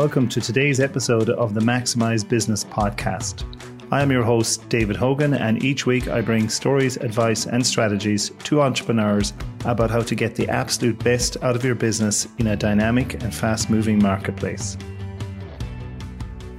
Welcome to today's episode of the Maximize Business Podcast. I am your host, David Hogan, and each week I bring stories, advice, and strategies to entrepreneurs about how to get the absolute best out of your business in a dynamic and fast moving marketplace.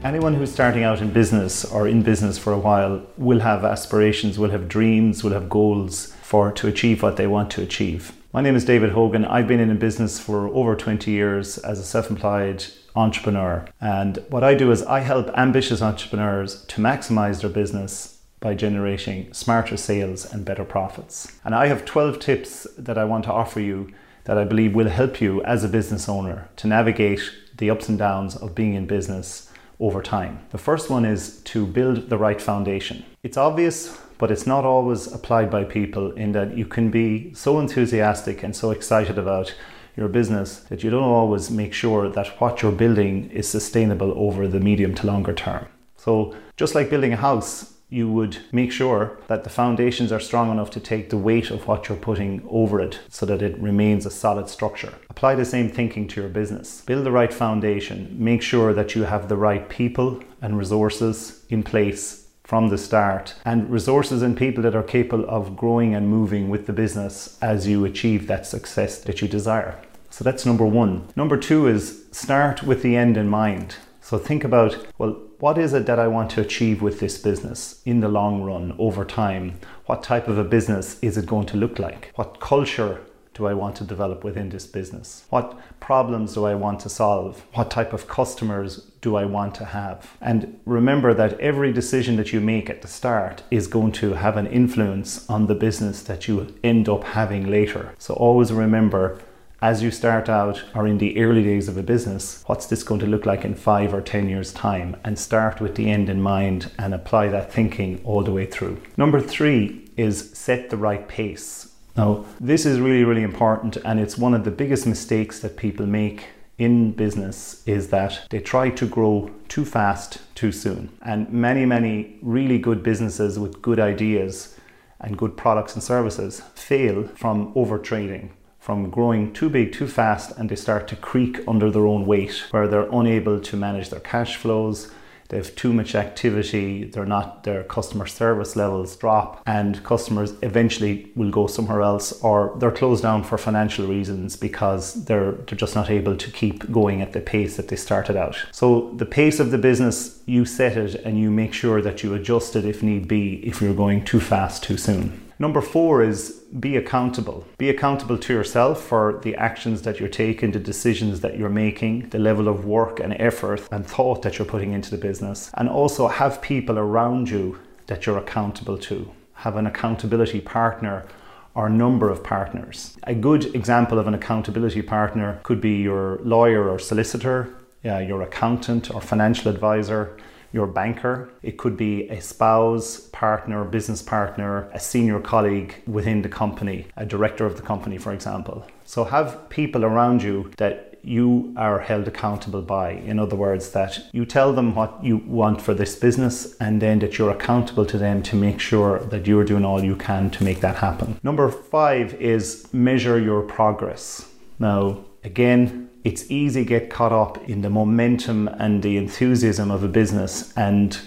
Anyone who's starting out in business or in business for a while will have aspirations, will have dreams, will have goals for to achieve what they want to achieve. My name is David Hogan. I've been in business for over 20 years as a self employed entrepreneur. And what I do is I help ambitious entrepreneurs to maximize their business by generating smarter sales and better profits. And I have 12 tips that I want to offer you that I believe will help you as a business owner to navigate the ups and downs of being in business over time. The first one is to build the right foundation. It's obvious but it's not always applied by people in that you can be so enthusiastic and so excited about your business that you don't always make sure that what you're building is sustainable over the medium to longer term. So, just like building a house, you would make sure that the foundations are strong enough to take the weight of what you're putting over it so that it remains a solid structure. Apply the same thinking to your business. Build the right foundation. Make sure that you have the right people and resources in place from the start and resources and people that are capable of growing and moving with the business as you achieve that success that you desire. So that's number one. Number two is start with the end in mind. So think about, well, what is it that I want to achieve with this business in the long run over time? What type of a business is it going to look like? What culture do I want to develop within this business? What problems do I want to solve? What type of customers do I want to have? And remember that every decision that you make at the start is going to have an influence on the business that you end up having later. So always remember as you start out or in the early days of a business, what's this going to look like in five or 10 years' time? And start with the end in mind and apply that thinking all the way through. Number three is set the right pace. Now, this is really, really important, and it's one of the biggest mistakes that people make in business is that they try to grow too fast too soon. And many, many really good businesses with good ideas and good products and services fail from overtrading, from growing too big too fast, and they start to creak under their own weight, where they're unable to manage their cash flows they have too much activity, they're not their customer service levels drop and customers eventually will go somewhere else or they're closed down for financial reasons because they're they're just not able to keep going at the pace that they started out. So the pace of the business you set it and you make sure that you adjust it if need be if you're going too fast too soon. Number four is be accountable. Be accountable to yourself for the actions that you're taking, the decisions that you're making, the level of work and effort and thought that you're putting into the business. And also have people around you that you're accountable to. Have an accountability partner or number of partners. A good example of an accountability partner could be your lawyer or solicitor, your accountant or financial advisor, your banker. It could be a spouse, partner, business partner, a senior colleague within the company, a director of the company, for example. So have people around you that you are held accountable by. In other words, that you tell them what you want for this business and then that you're accountable to them to make sure that you're doing all you can to make that happen. Number five is measure your progress. Now, again, it's easy to get caught up in the momentum and the enthusiasm of a business and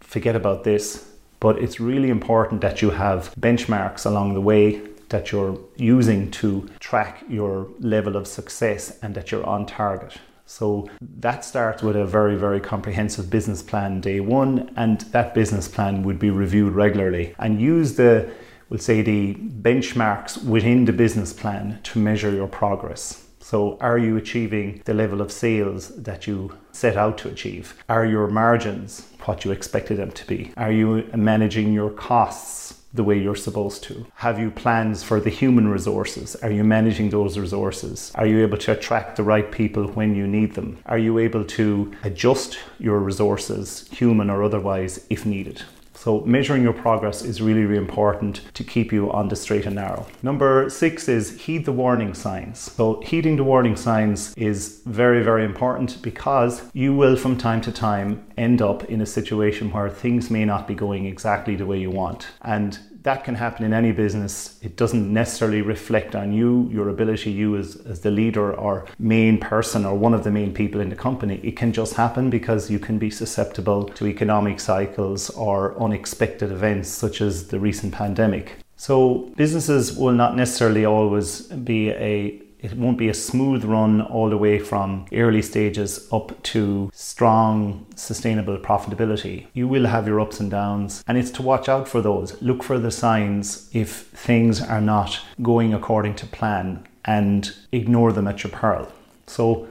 forget about this. But it's really important that you have benchmarks along the way that you're using to track your level of success and that you're on target. So that starts with a very, very comprehensive business plan day one, and that business plan would be reviewed regularly. And use the, we'll say, the benchmarks within the business plan to measure your progress. So, are you achieving the level of sales that you set out to achieve? Are your margins what you expected them to be? Are you managing your costs the way you're supposed to? Have you plans for the human resources? Are you managing those resources? Are you able to attract the right people when you need them? Are you able to adjust your resources, human or otherwise, if needed? So measuring your progress is really, really important to keep you on the straight and narrow. Number six is heed the warning signs. So heeding the warning signs is very, very important because you will from time to time end up in a situation where things may not be going exactly the way you want. And that can happen in any business. It doesn't necessarily reflect on you, your ability, you as, as the leader or main person or one of the main people in the company. It can just happen because you can be susceptible to economic cycles or unexpected events such as the recent pandemic. So businesses will not necessarily always be a it won't be a smooth run all the way from early stages up to strong, sustainable profitability. You will have your ups and downs, and it's to watch out for those. Look for the signs if things are not going according to plan and ignore them at your peril. So,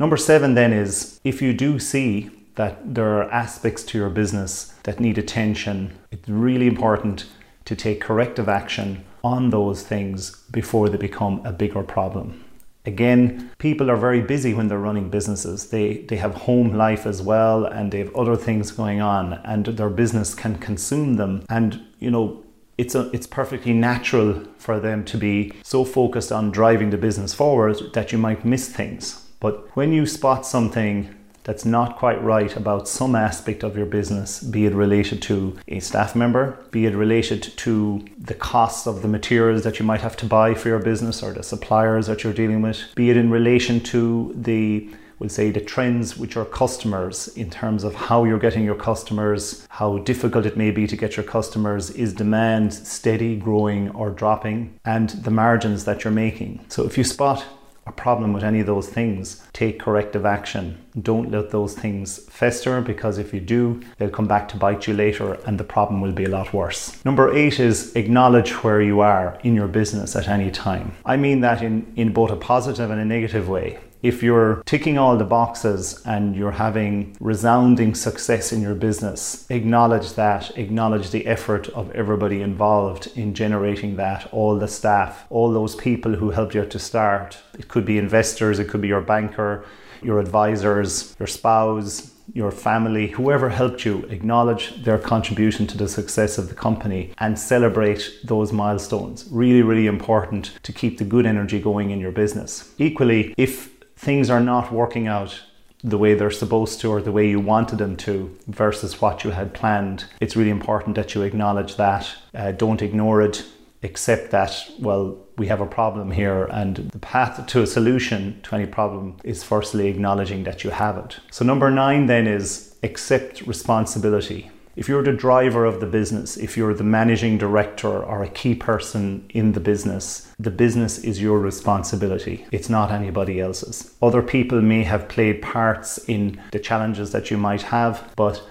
number seven then is if you do see that there are aspects to your business that need attention, it's really important to take corrective action on those things before they become a bigger problem. Again, people are very busy when they're running businesses. They, they have home life as well and they have other things going on and their business can consume them. And, you know, it's, a, it's perfectly natural for them to be so focused on driving the business forward that you might miss things. But when you spot something that's not quite right about some aspect of your business, be it related to a staff member, be it related to the costs of the materials that you might have to buy for your business or the suppliers that you're dealing with, be it in relation to the we'll say the trends with your customers in terms of how you're getting your customers, how difficult it may be to get your customers, is demand steady, growing, or dropping, and the margins that you're making. So if you spot a problem with any of those things, take corrective action. Don't let those things fester because if you do, they'll come back to bite you later and the problem will be a lot worse. Number eight is acknowledge where you are in your business at any time. I mean that in, in both a positive and a negative way if you're ticking all the boxes and you're having resounding success in your business, acknowledge that, acknowledge the effort of everybody involved in generating that, all the staff, all those people who helped you to start. It could be investors, it could be your banker, your advisors, your spouse, your family, whoever helped you, acknowledge their contribution to the success of the company and celebrate those milestones. Really, really important to keep the good energy going in your business. Equally, if things are not working out the way they're supposed to or the way you wanted them to versus what you had planned, it's really important that you acknowledge that. Uh, don't ignore it. Accept that, well, we have a problem here, and the path to a solution to any problem is firstly acknowledging that you have it. So, number nine then is accept responsibility. If you're the driver of the business, if you're the managing director or a key person in the business, the business is your responsibility. It's not anybody else's. Other people may have played parts in the challenges that you might have, but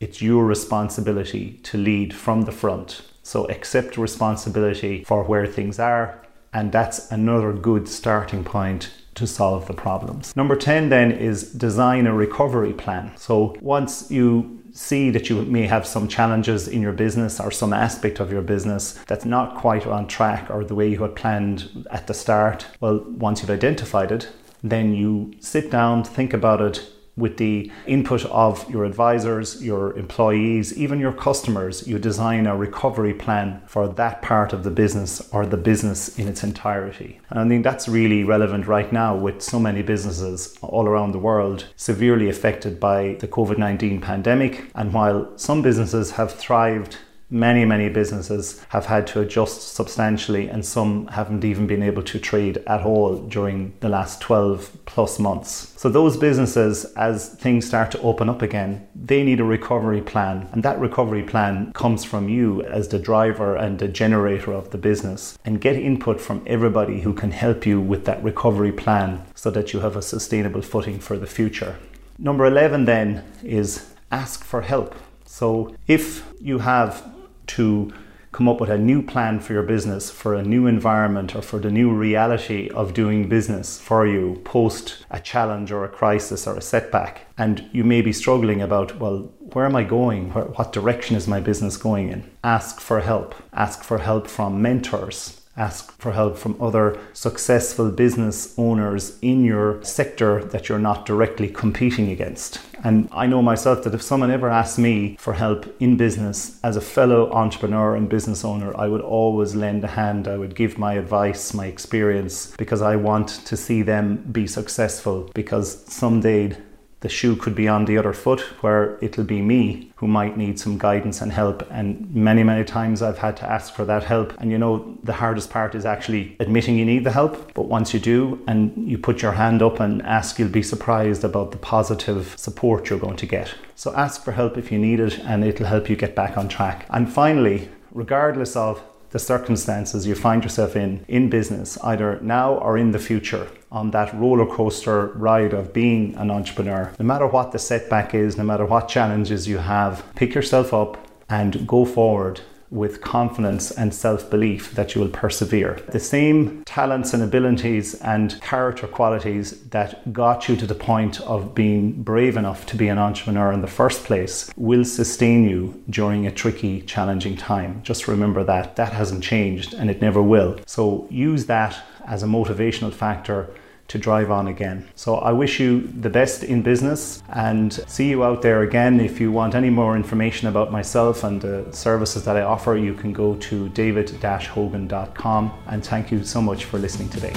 it's your responsibility to lead from the front. So accept responsibility for where things are, and that's another good starting point to solve the problems. Number 10 then is design a recovery plan. So once you see that you may have some challenges in your business or some aspect of your business that's not quite on track or the way you had planned at the start, well, once you've identified it, then you sit down, think about it, with the input of your advisors, your employees, even your customers, you design a recovery plan for that part of the business or the business in its entirety. And I think that's really relevant right now with so many businesses all around the world severely affected by the COVID 19 pandemic. And while some businesses have thrived many, many businesses have had to adjust substantially, and some haven't even been able to trade at all during the last 12 plus months. So, those businesses, as things start to open up again, they need a recovery plan, and that recovery plan comes from you as the driver and the generator of the business. And get input from everybody who can help you with that recovery plan so that you have a sustainable footing for the future. Number 11 then is ask for help. So, if you have to come up with a new plan for your business, for a new environment, or for the new reality of doing business for you post a challenge or a crisis or a setback. And you may be struggling about, well, where am I going? what direction is my business going in? Ask for help. Ask for help from mentors ask for help from other successful business owners in your sector that you're not directly competing against. And I know myself that if someone ever asked me for help in business as a fellow entrepreneur and business owner, I would always lend a hand. I would give my advice, my experience, because I want to see them be successful because someday the shoe could be on the other foot where it'll be me who might need some guidance and help. And many, many times I've had to ask for that help. And you know, the hardest part is actually admitting you need the help. But once you do and you put your hand up and ask, you'll be surprised about the positive support you're going to get. So ask for help if you need it and it'll help you get back on track. And finally, regardless of the circumstances you find yourself in in business, either now or in the future, on that roller coaster ride of being an entrepreneur. No matter what the setback is, no matter what challenges you have, pick yourself up and go forward with confidence and self belief that you will persevere. The same talents and abilities and character qualities that got you to the point of being brave enough to be an entrepreneur in the first place will sustain you during a tricky, challenging time. Just remember that that hasn't changed and it never will. So use that as a motivational factor to drive on again. So I wish you the best in business and see you out there again. If you want any more information about myself and the services that I offer, you can go to david-hogan.com and thank you so much for listening today.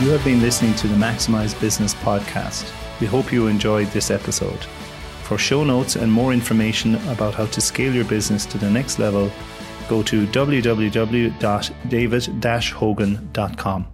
You have been listening to the Maximize Business podcast. We hope you enjoyed this episode. For show notes and more information about how to scale your business to the next level, go to www.david-hogan.com.